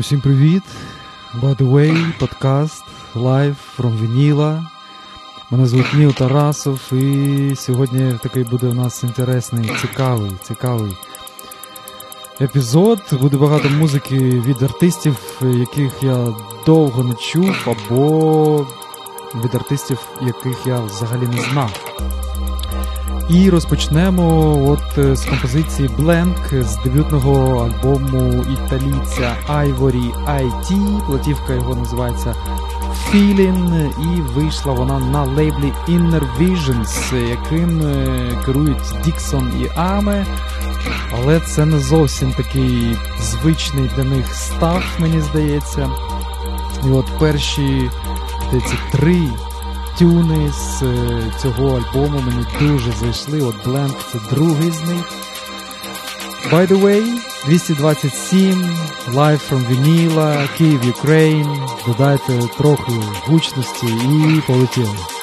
Усім привіт! By the way, подкаст Live from Вініла. Мене звуть Ніл Тарасов, і сьогодні такий буде у нас інтересний, цікавий, цікавий епізод. Буде багато музики від артистів, яких я довго не чув, або від артистів, яких я взагалі не знав. І розпочнемо от е, з композиції Blank з дебютного альбому італійця Ivory IT. Платівка його називається Feeling, і вийшла вона на лейблі Inner Visions, яким е, керують Діксон і Аме. Але це не зовсім такий звичний для них став, мені здається. І от перші здається, три тюни з е, цього альбому мені дуже зайшли. От Blank це другий з них. By the way, 227, Live from Вініла, Київ, Ukraine. Додайте трохи гучності і полетіли.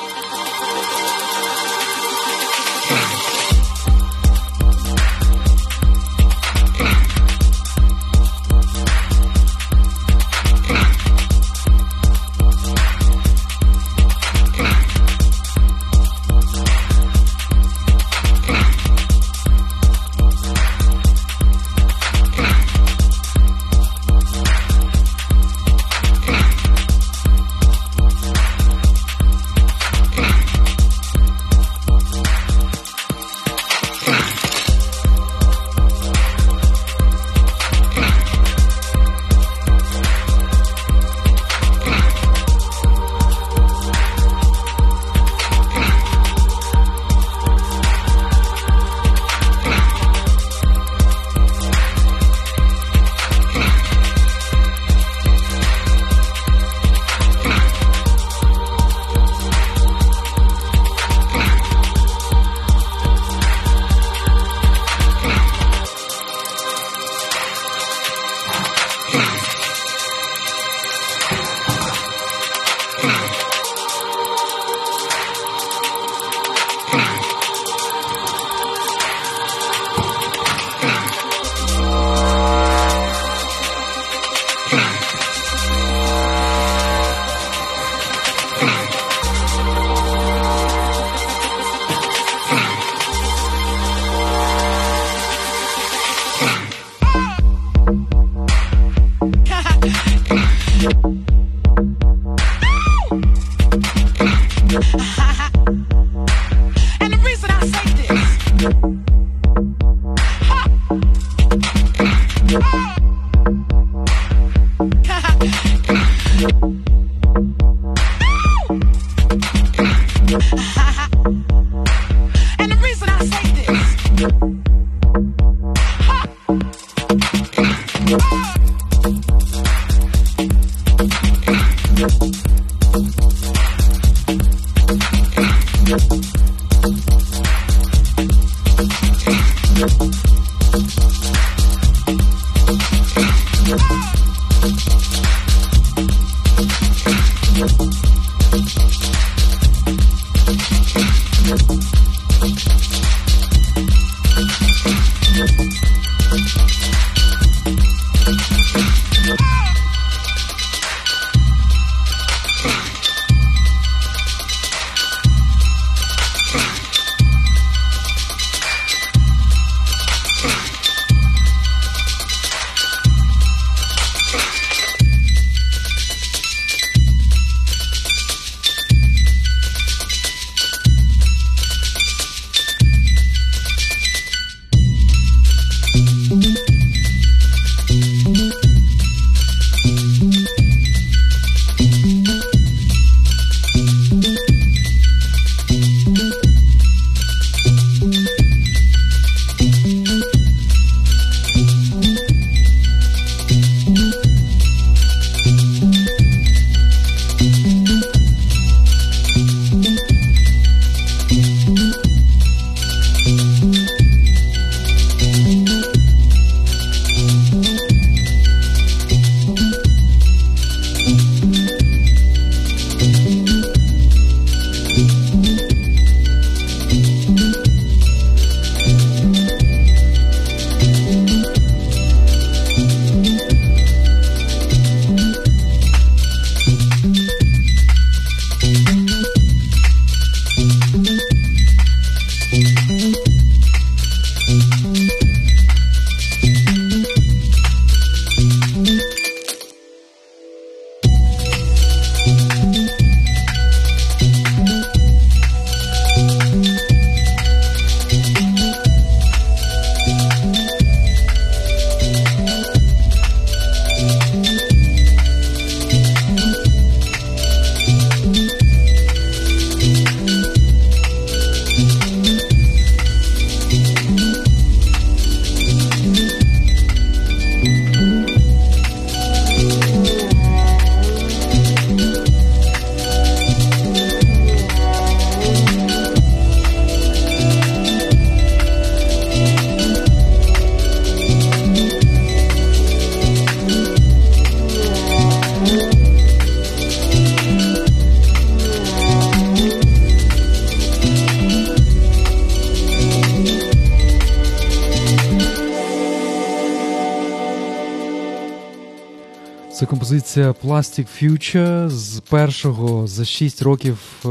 Композиція Plastic Future з першого за 6 років е,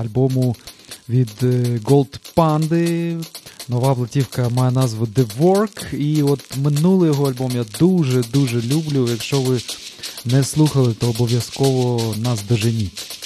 альбому від е, Gold Panda. Нова платівка має назву The Work. І от минулий його альбом я дуже-дуже люблю. Якщо ви не слухали, то обов'язково нас доженіть.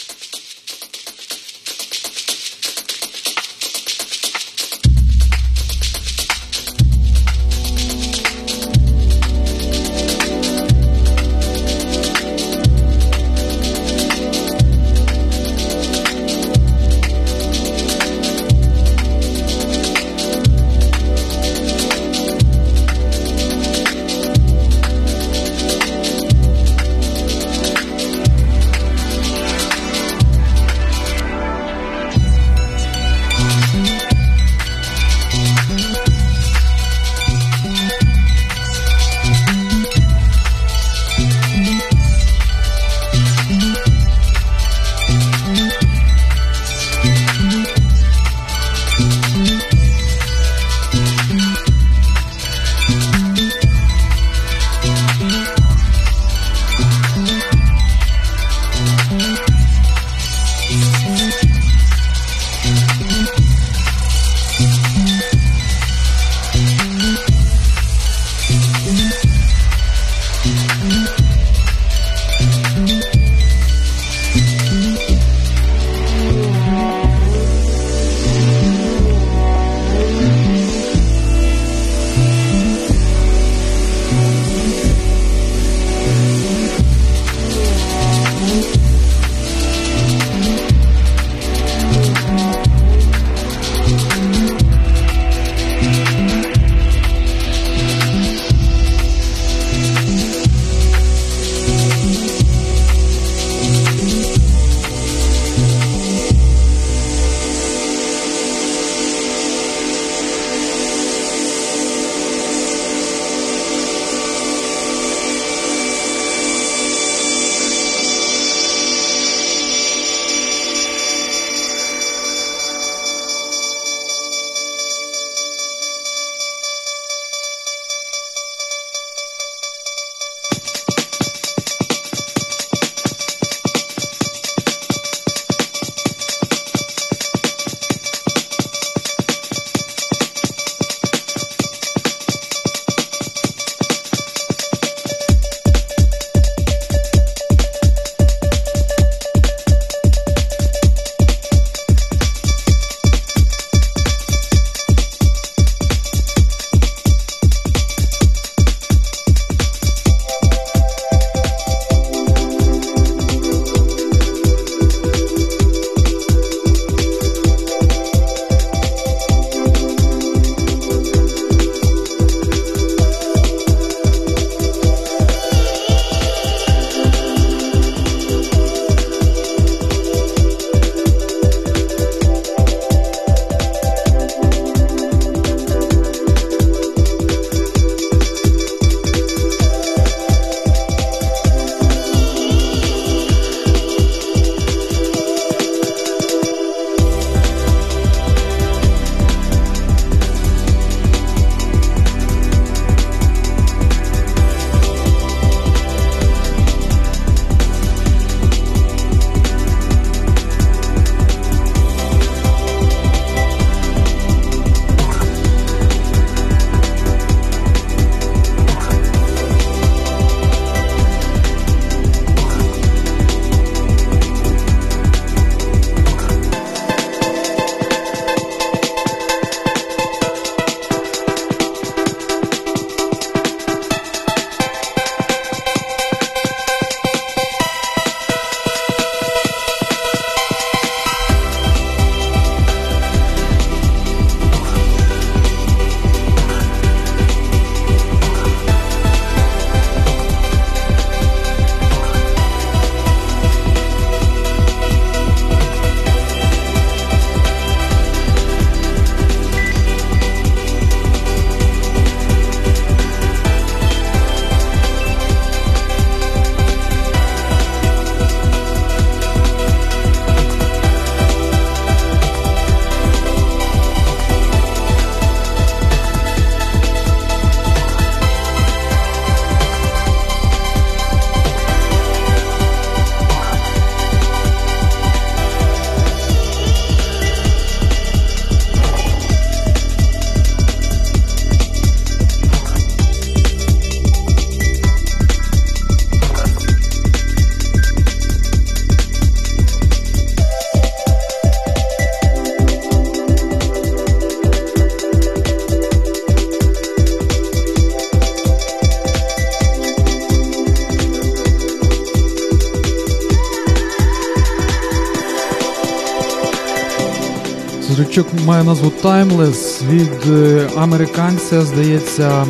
Має назву Timeless від е, американця, здається,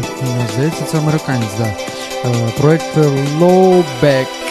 здається, це американець, да. Е, Проект Lowback.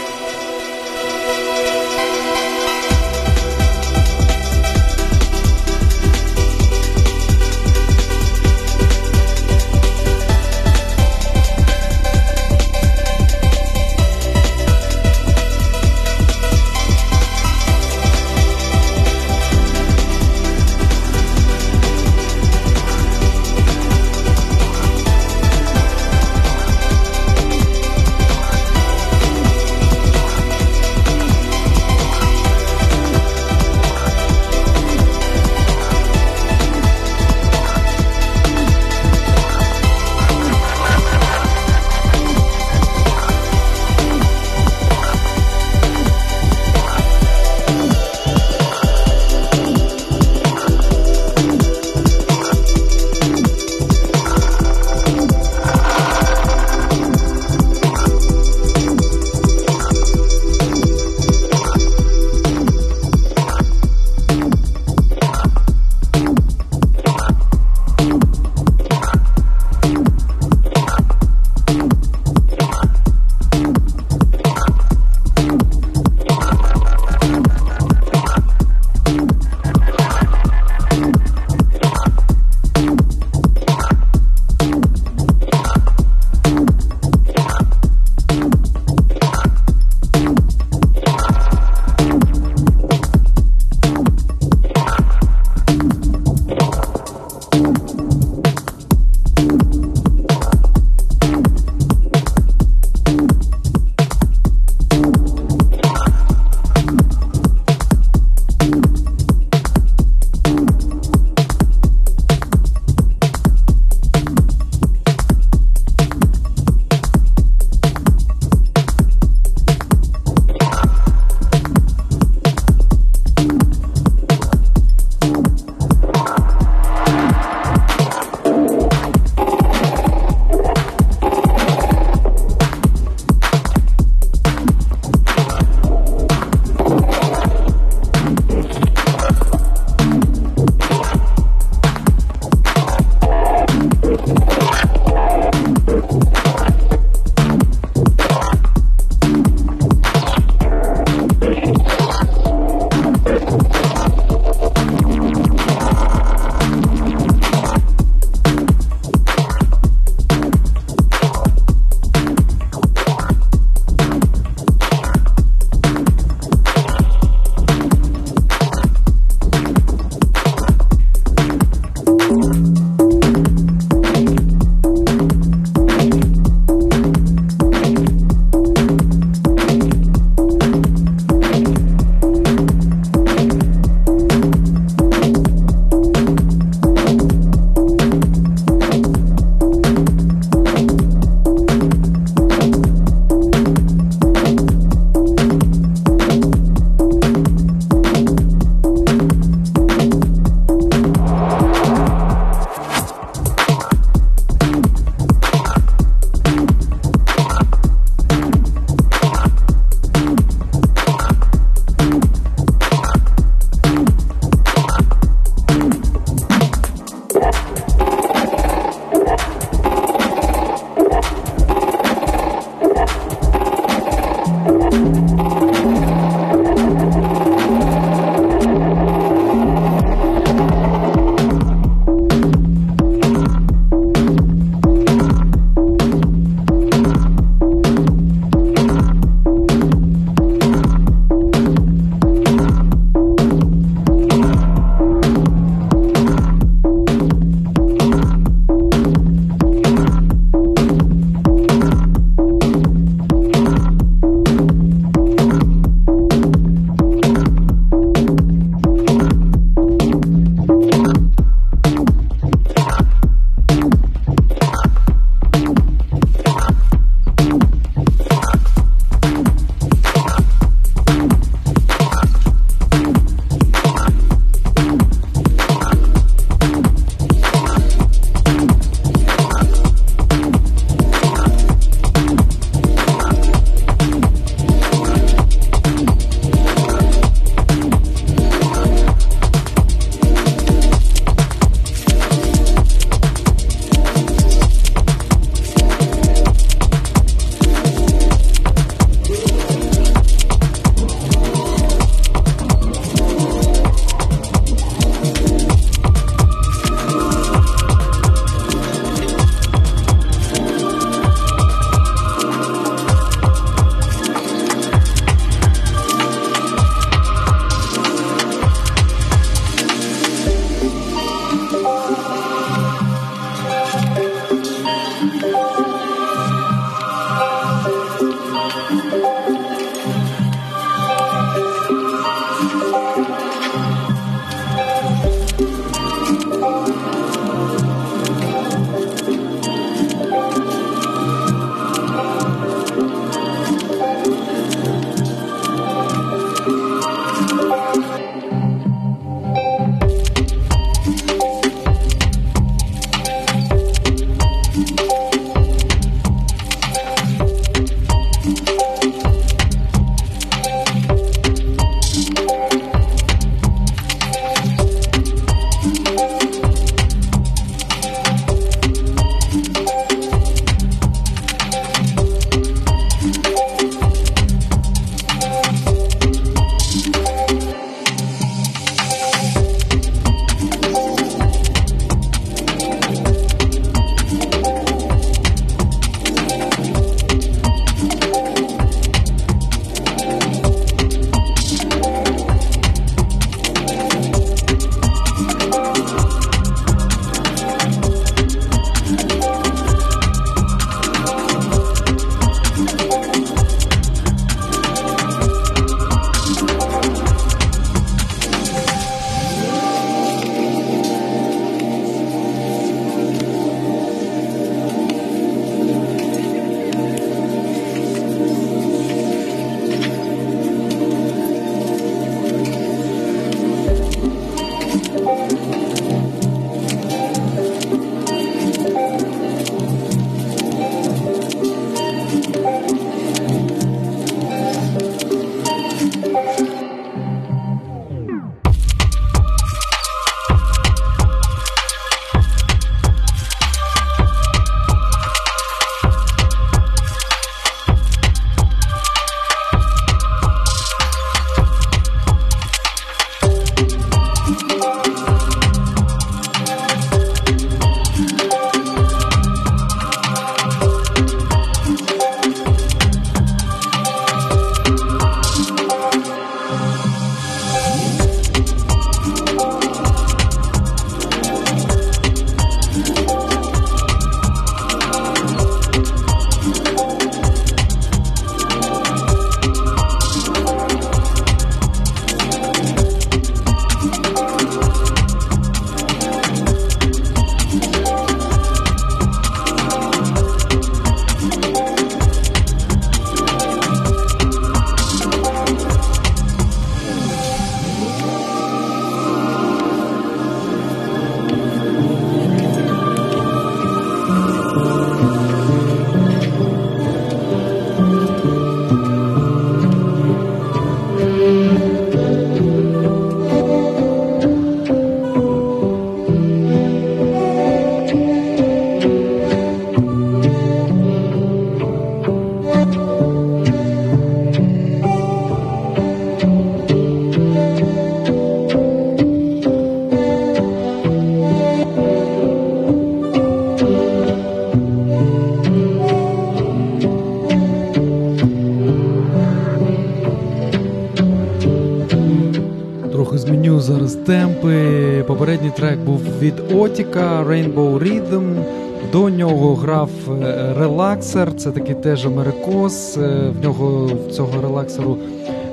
Трек був від Отіка Rainbow Rhythm. До нього грав е, релаксер, це такий теж америкос. Е, В нього в цього релаксеру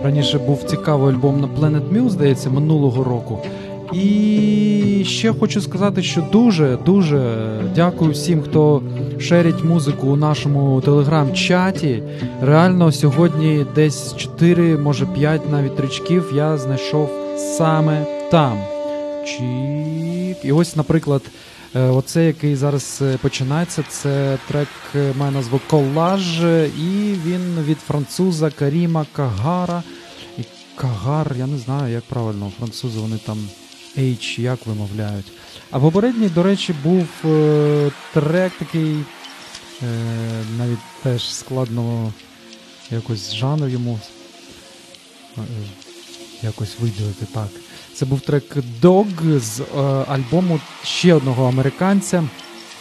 раніше був цікавий альбом на Planet Muse, здається, минулого року. І ще хочу сказати, що дуже дуже дякую всім, хто шерить музику у нашому телеграм-чаті. Реально, сьогодні десь 4, може 5 навіть тричків я знайшов саме там. Чік. І ось, наприклад, е, оце, який зараз е, починається, це трек е, має назву Колаж, і він від француза Каріма Кагара. І Кагар, я не знаю, як правильно, французи вони там H як вимовляють. А попередній, до речі, був трек такий, навіть теж складно якось жанр йому якось виділити так. Це був трек Dog з е, альбому ще одного американця,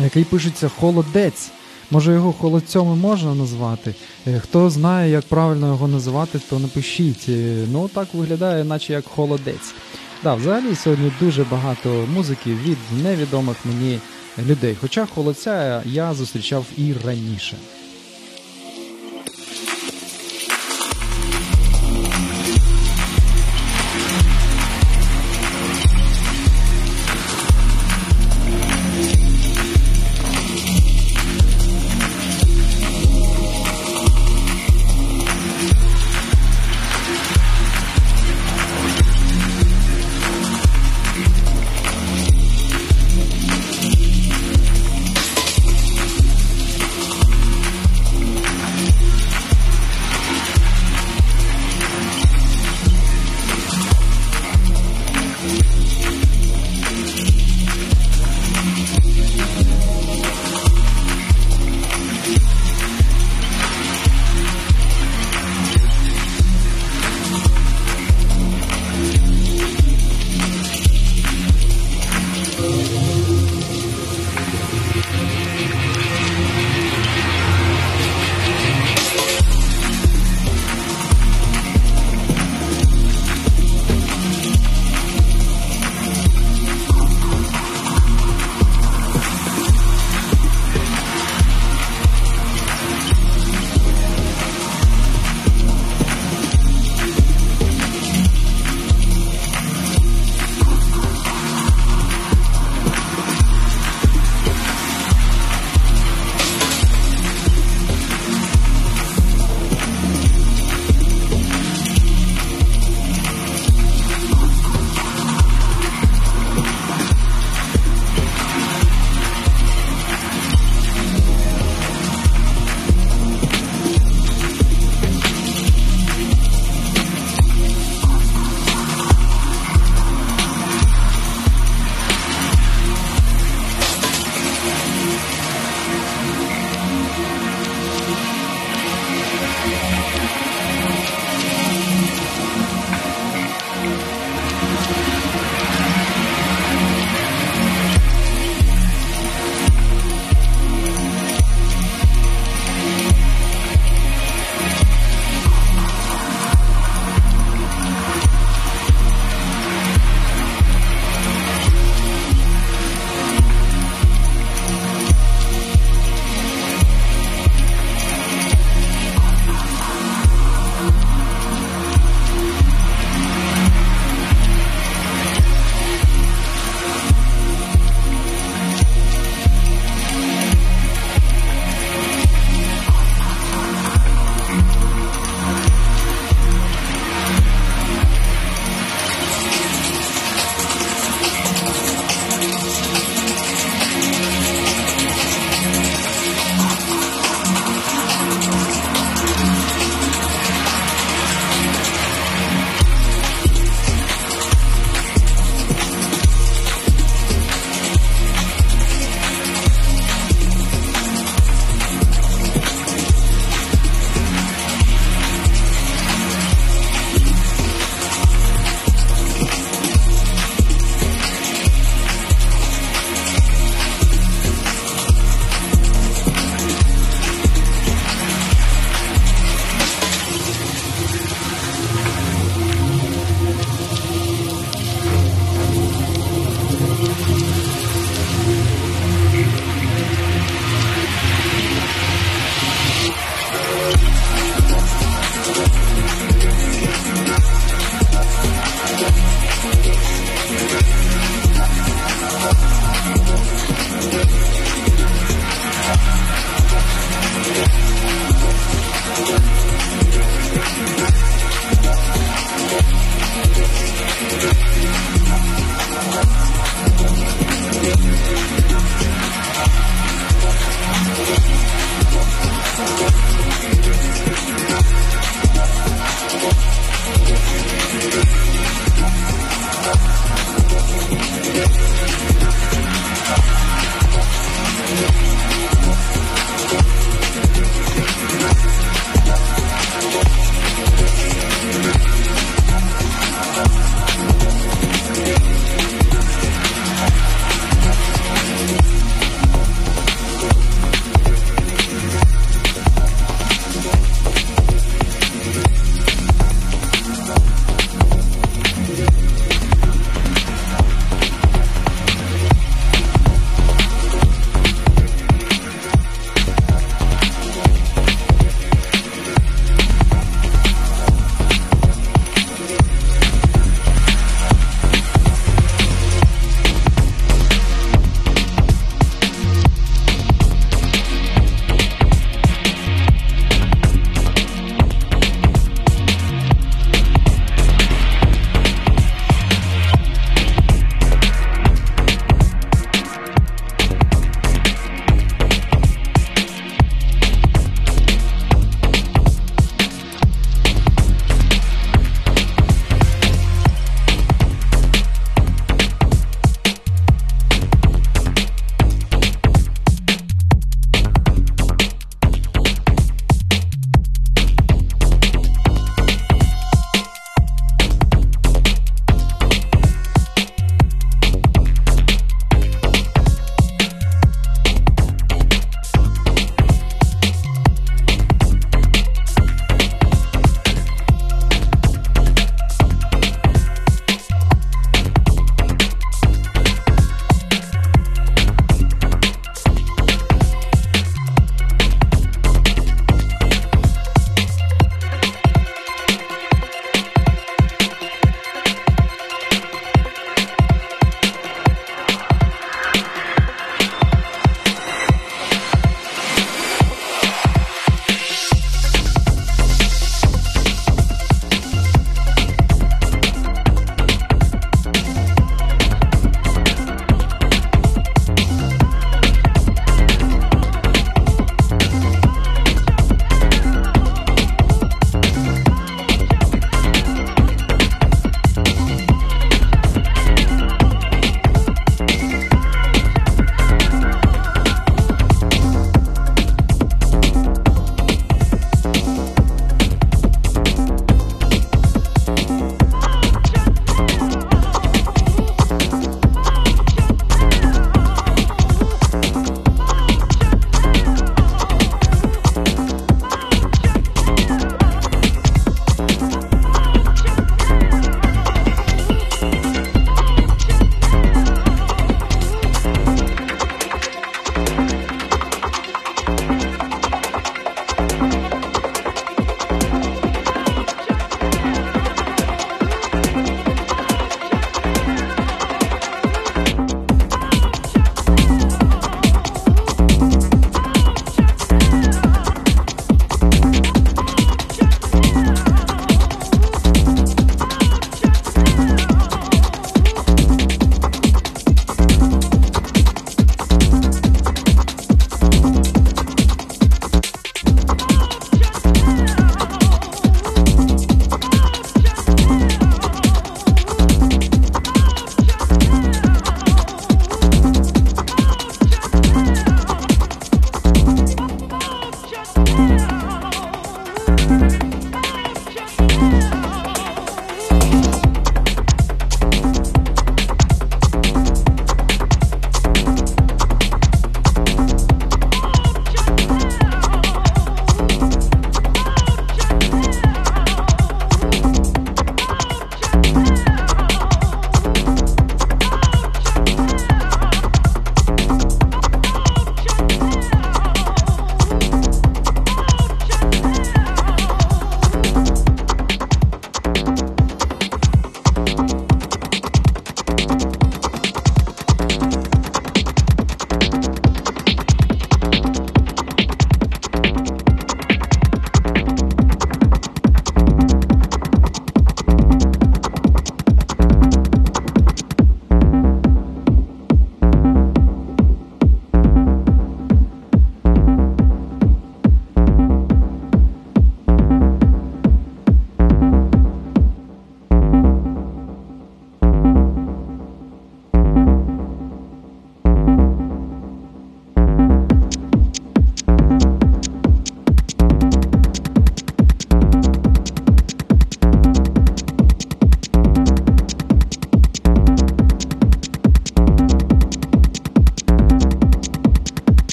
який пишеться Холодець. Може його холодцем і можна назвати. Е, Хто знає, як правильно його називати, то напишіть. Е, Ну так виглядає, наче як холодець. Да, взагалі сьогодні дуже багато музики від невідомих мені людей. Хоча холодця я зустрічав і раніше.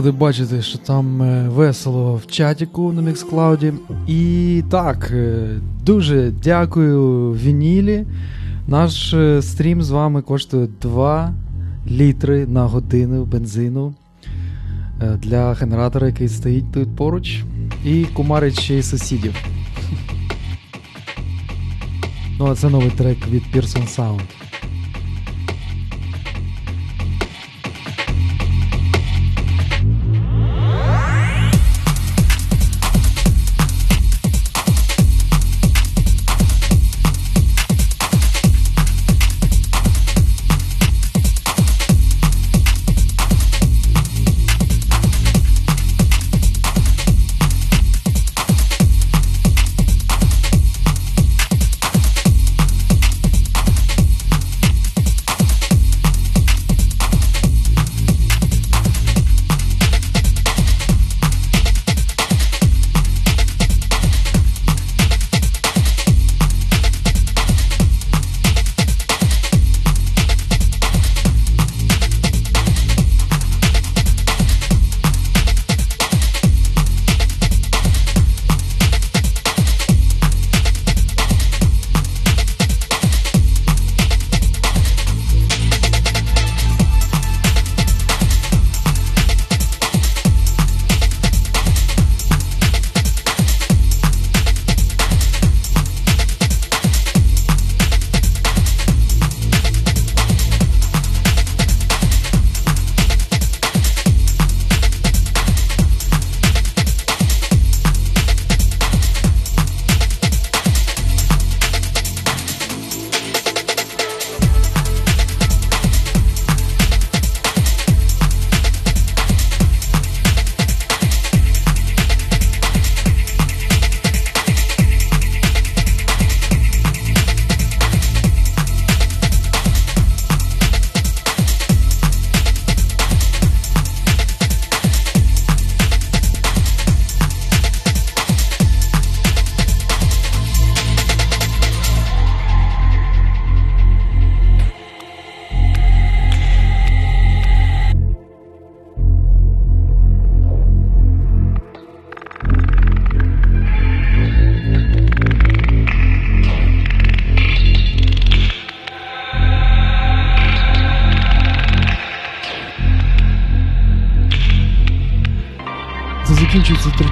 Радий бачити, що там е, весело в чатіку на Міксклауді. І так, е, дуже дякую Вінілі. Наш е, стрім з вами коштує 2 літри на годину бензину для генератора, який стоїть тут поруч, і кумарить ще сусідів. Ну, а це новий трек від Pearson Sound.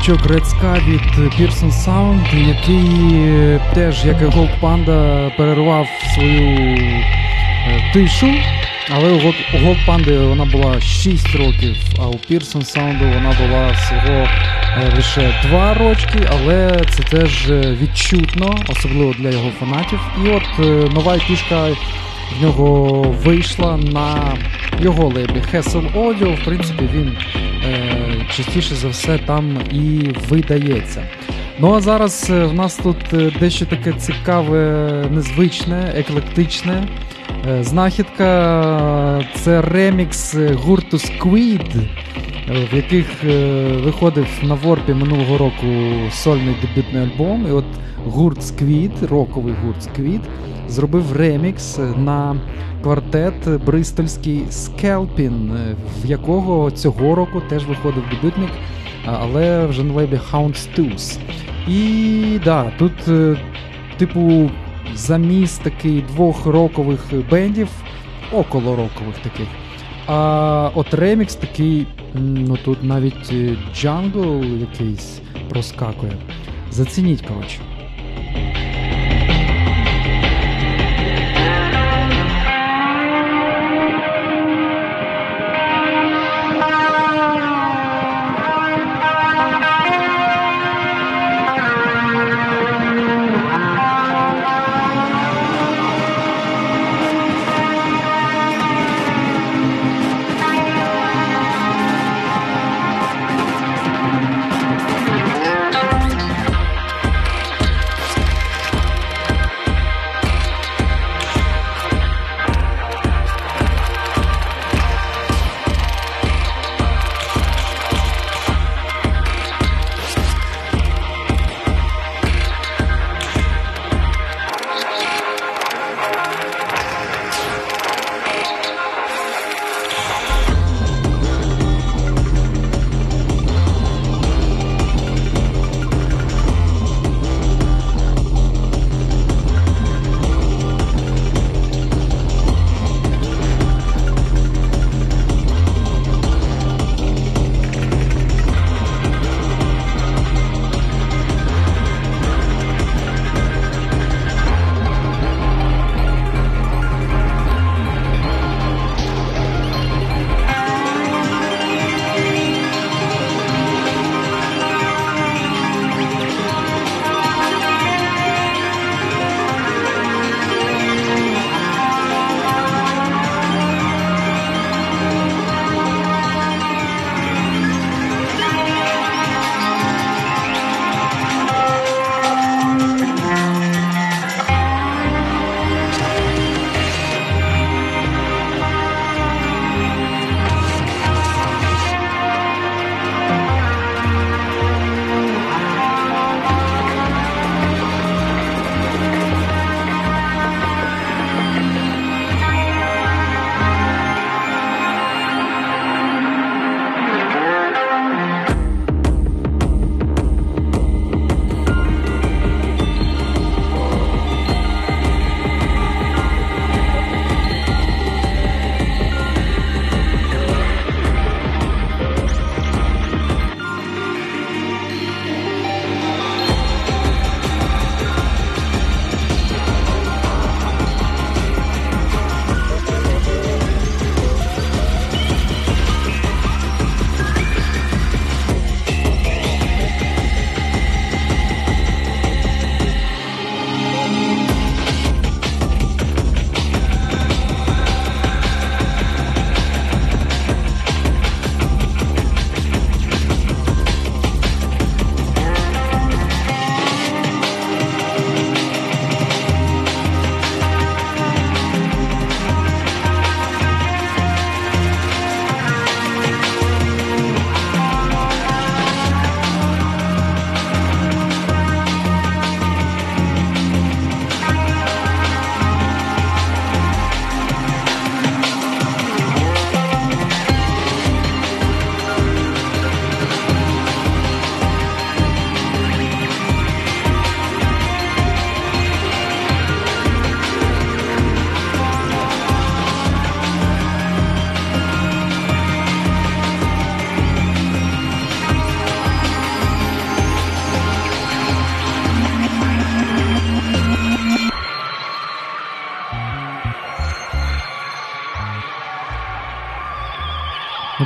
Тричок Red від Pearson Sound, який теж, як і Gold Panda, перервав свою е, тишу. Але у Gold, Panda вона була 6 років, а у Pearson Sound вона була всього е, лише 2 рочки, але це теж е, відчутно, особливо для його фанатів. І от нова пішка в нього вийшла на його лейблі Hessel Audio. В принципі, він частіше за все там і видається. Ну а зараз е, в нас тут е, дещо таке цікаве, незвичне, еклектичне. Е, Знахідка це ремікс гурту Squid, в яких виходив на Ворпі минулого року сольний дебютний альбом. І от гурт Squid, роковий гурт Squid, зробив ремікс на квартет бристольський Скелпін, в якого цього року теж виходив дебютник, але вже на Houndstooth. І да, тут, е, типу, заміс такий двох рокових бендів, около рокових таких. А от ремікс такий, ну тут навіть е, jungle якийсь проскакує. Зацініть, коротше.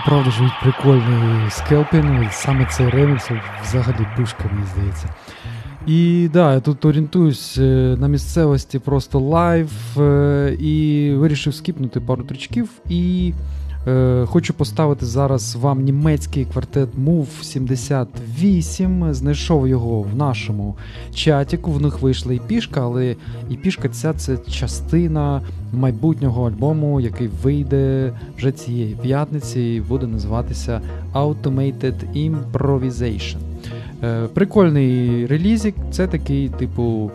Правда ж, від прикольний скелпін, саме цей ремікс взагалі пушка, мені здається. І да, я тут орієнтуюсь е, на місцевості просто лайв е, і вирішив скіпнути пару трючків. І е, хочу поставити зараз вам німецький квартет Move 78. Знайшов його в нашому чатіку. В них вийшла і пішка, але і пішка ця це частина майбутнього альбому, який вийде вже цієї п'ятниці і буде називатися Automated Improvisation. Е, Прикольний релізик, це такий, типу,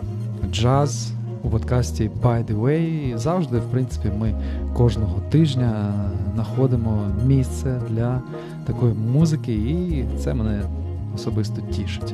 джаз у подкасті By the Way. Завжди, в принципі, ми кожного тижня знаходимо місце для такої музики, і це мене особисто тішить.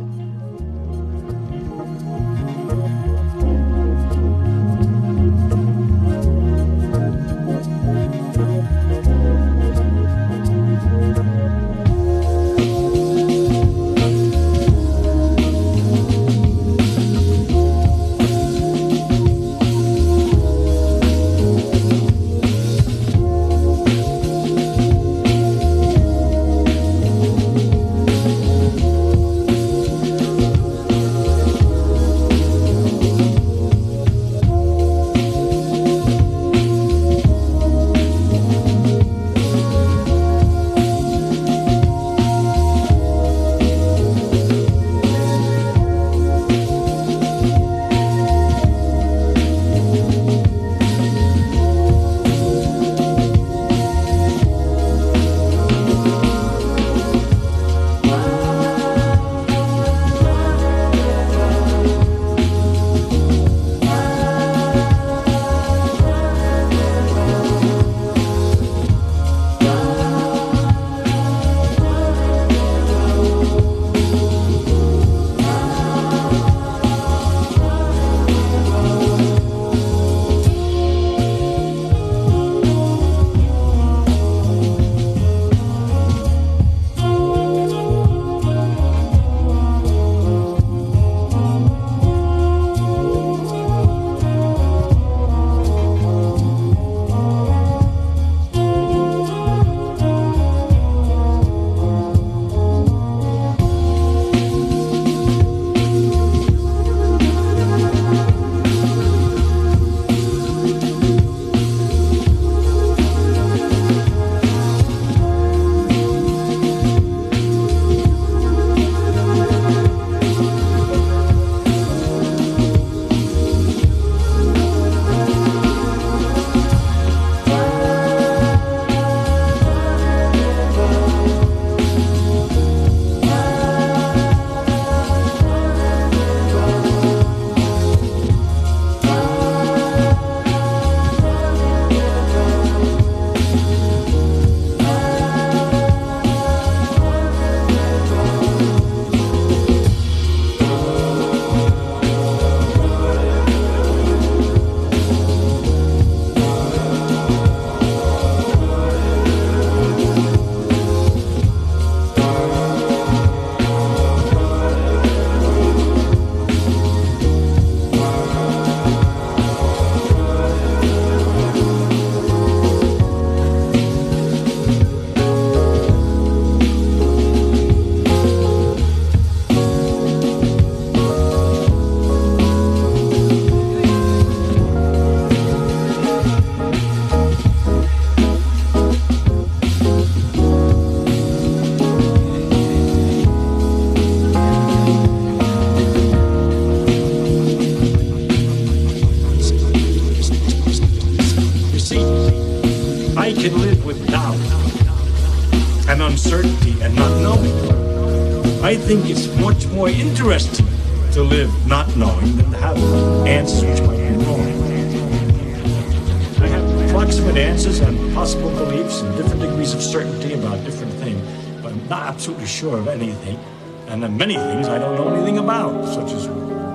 Absolutely sure of anything. And then many things I don't know anything about, such as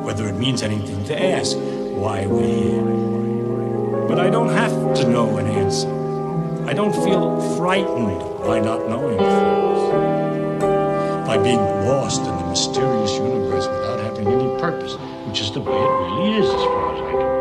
whether it means anything to ask why we're here. But I don't have to know an answer. I don't feel frightened by not knowing things. By being lost in the mysterious universe without having any purpose, which is the way it really is, as far as I can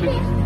weekend?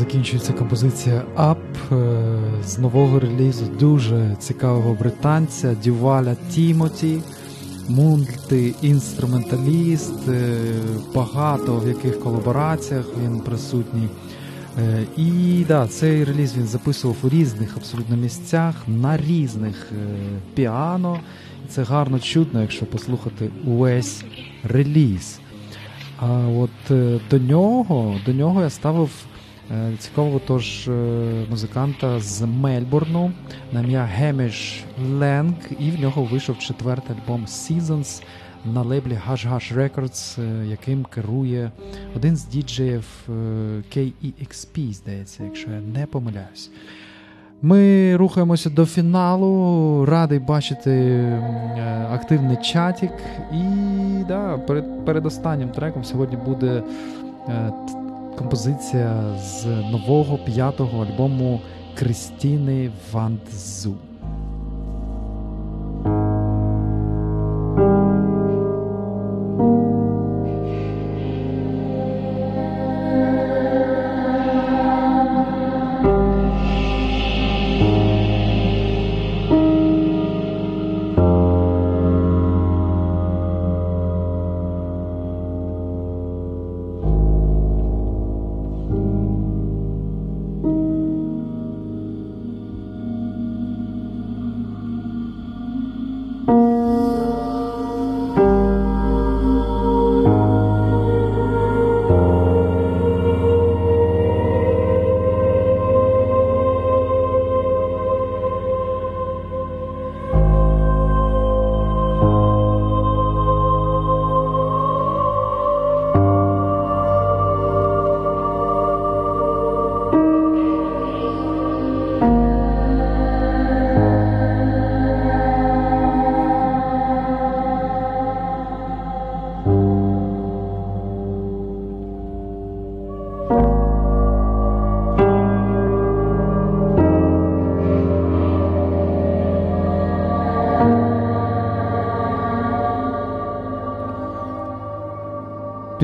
Закінчується композиція Up е, з нового релізу дуже цікавого британця Дюваля Тімоті, мультиінструменталіст, е, багато в яких колабораціях він присутній. Е, І да, цей реліз він записував у різних абсолютно місцях, на різних піано. Це гарно чутно, якщо послухати увесь реліз. А от до нього, до нього я ставив цікавого тож е, музиканта з Мельбурну на ім'я Геміш Ленг, і в нього вийшов четвертий альбом Seasons на лейблі Hush Hush Records, е, яким керує один з діджеїв е, KEXP, здається, якщо я не помиляюсь. Ми рухаємося до фіналу. Радий бачити е, активний чатік. І да, перед, перед останнім треком сьогодні буде е, композиція з нового п'ятого альбому Кристіни Вандзу.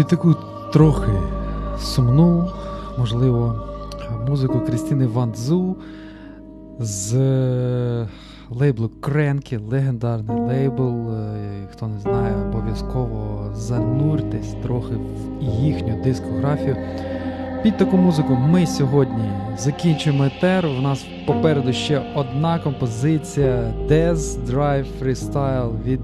Таку трохи сумну, можливо, музику Крістіни Вандзу з е, лейблу Кренкі, легендарний лейбл. Е, Хто не знає, обов'язково зануртесь трохи в їхню дискографію. Під таку музику ми сьогодні закінчуємо етер. У нас попереду ще одна композиція Death Drive Freestyle від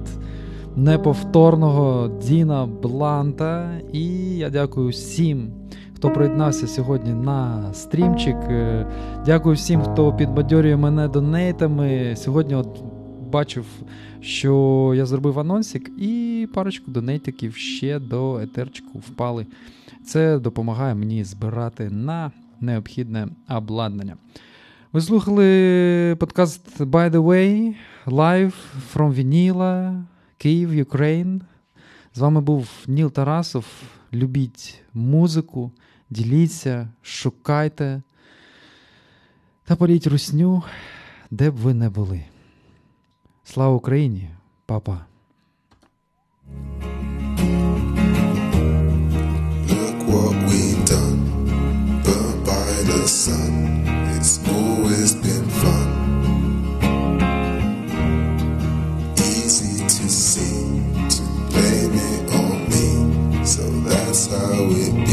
неповторного Діна Бланта. І я дякую всім, хто приєднався сьогодні на стрімчик. Е, Дякую всім, хто підбадьорює мене донейтами. Сьогодні от бачив, що я зробив анонсик, і парочку донейтиків ще до етерчику впали. Це допомагає мені збирати на необхідне обладнання. Ви слухали подкаст By the Way, live from Вініла, Київ, Ukraine. З вами був Ніл Тарасов. Любіть музику, діліться, шукайте та паліть русню, де б ви не були. Слава Україні, па-па! Look what we've done, how it be.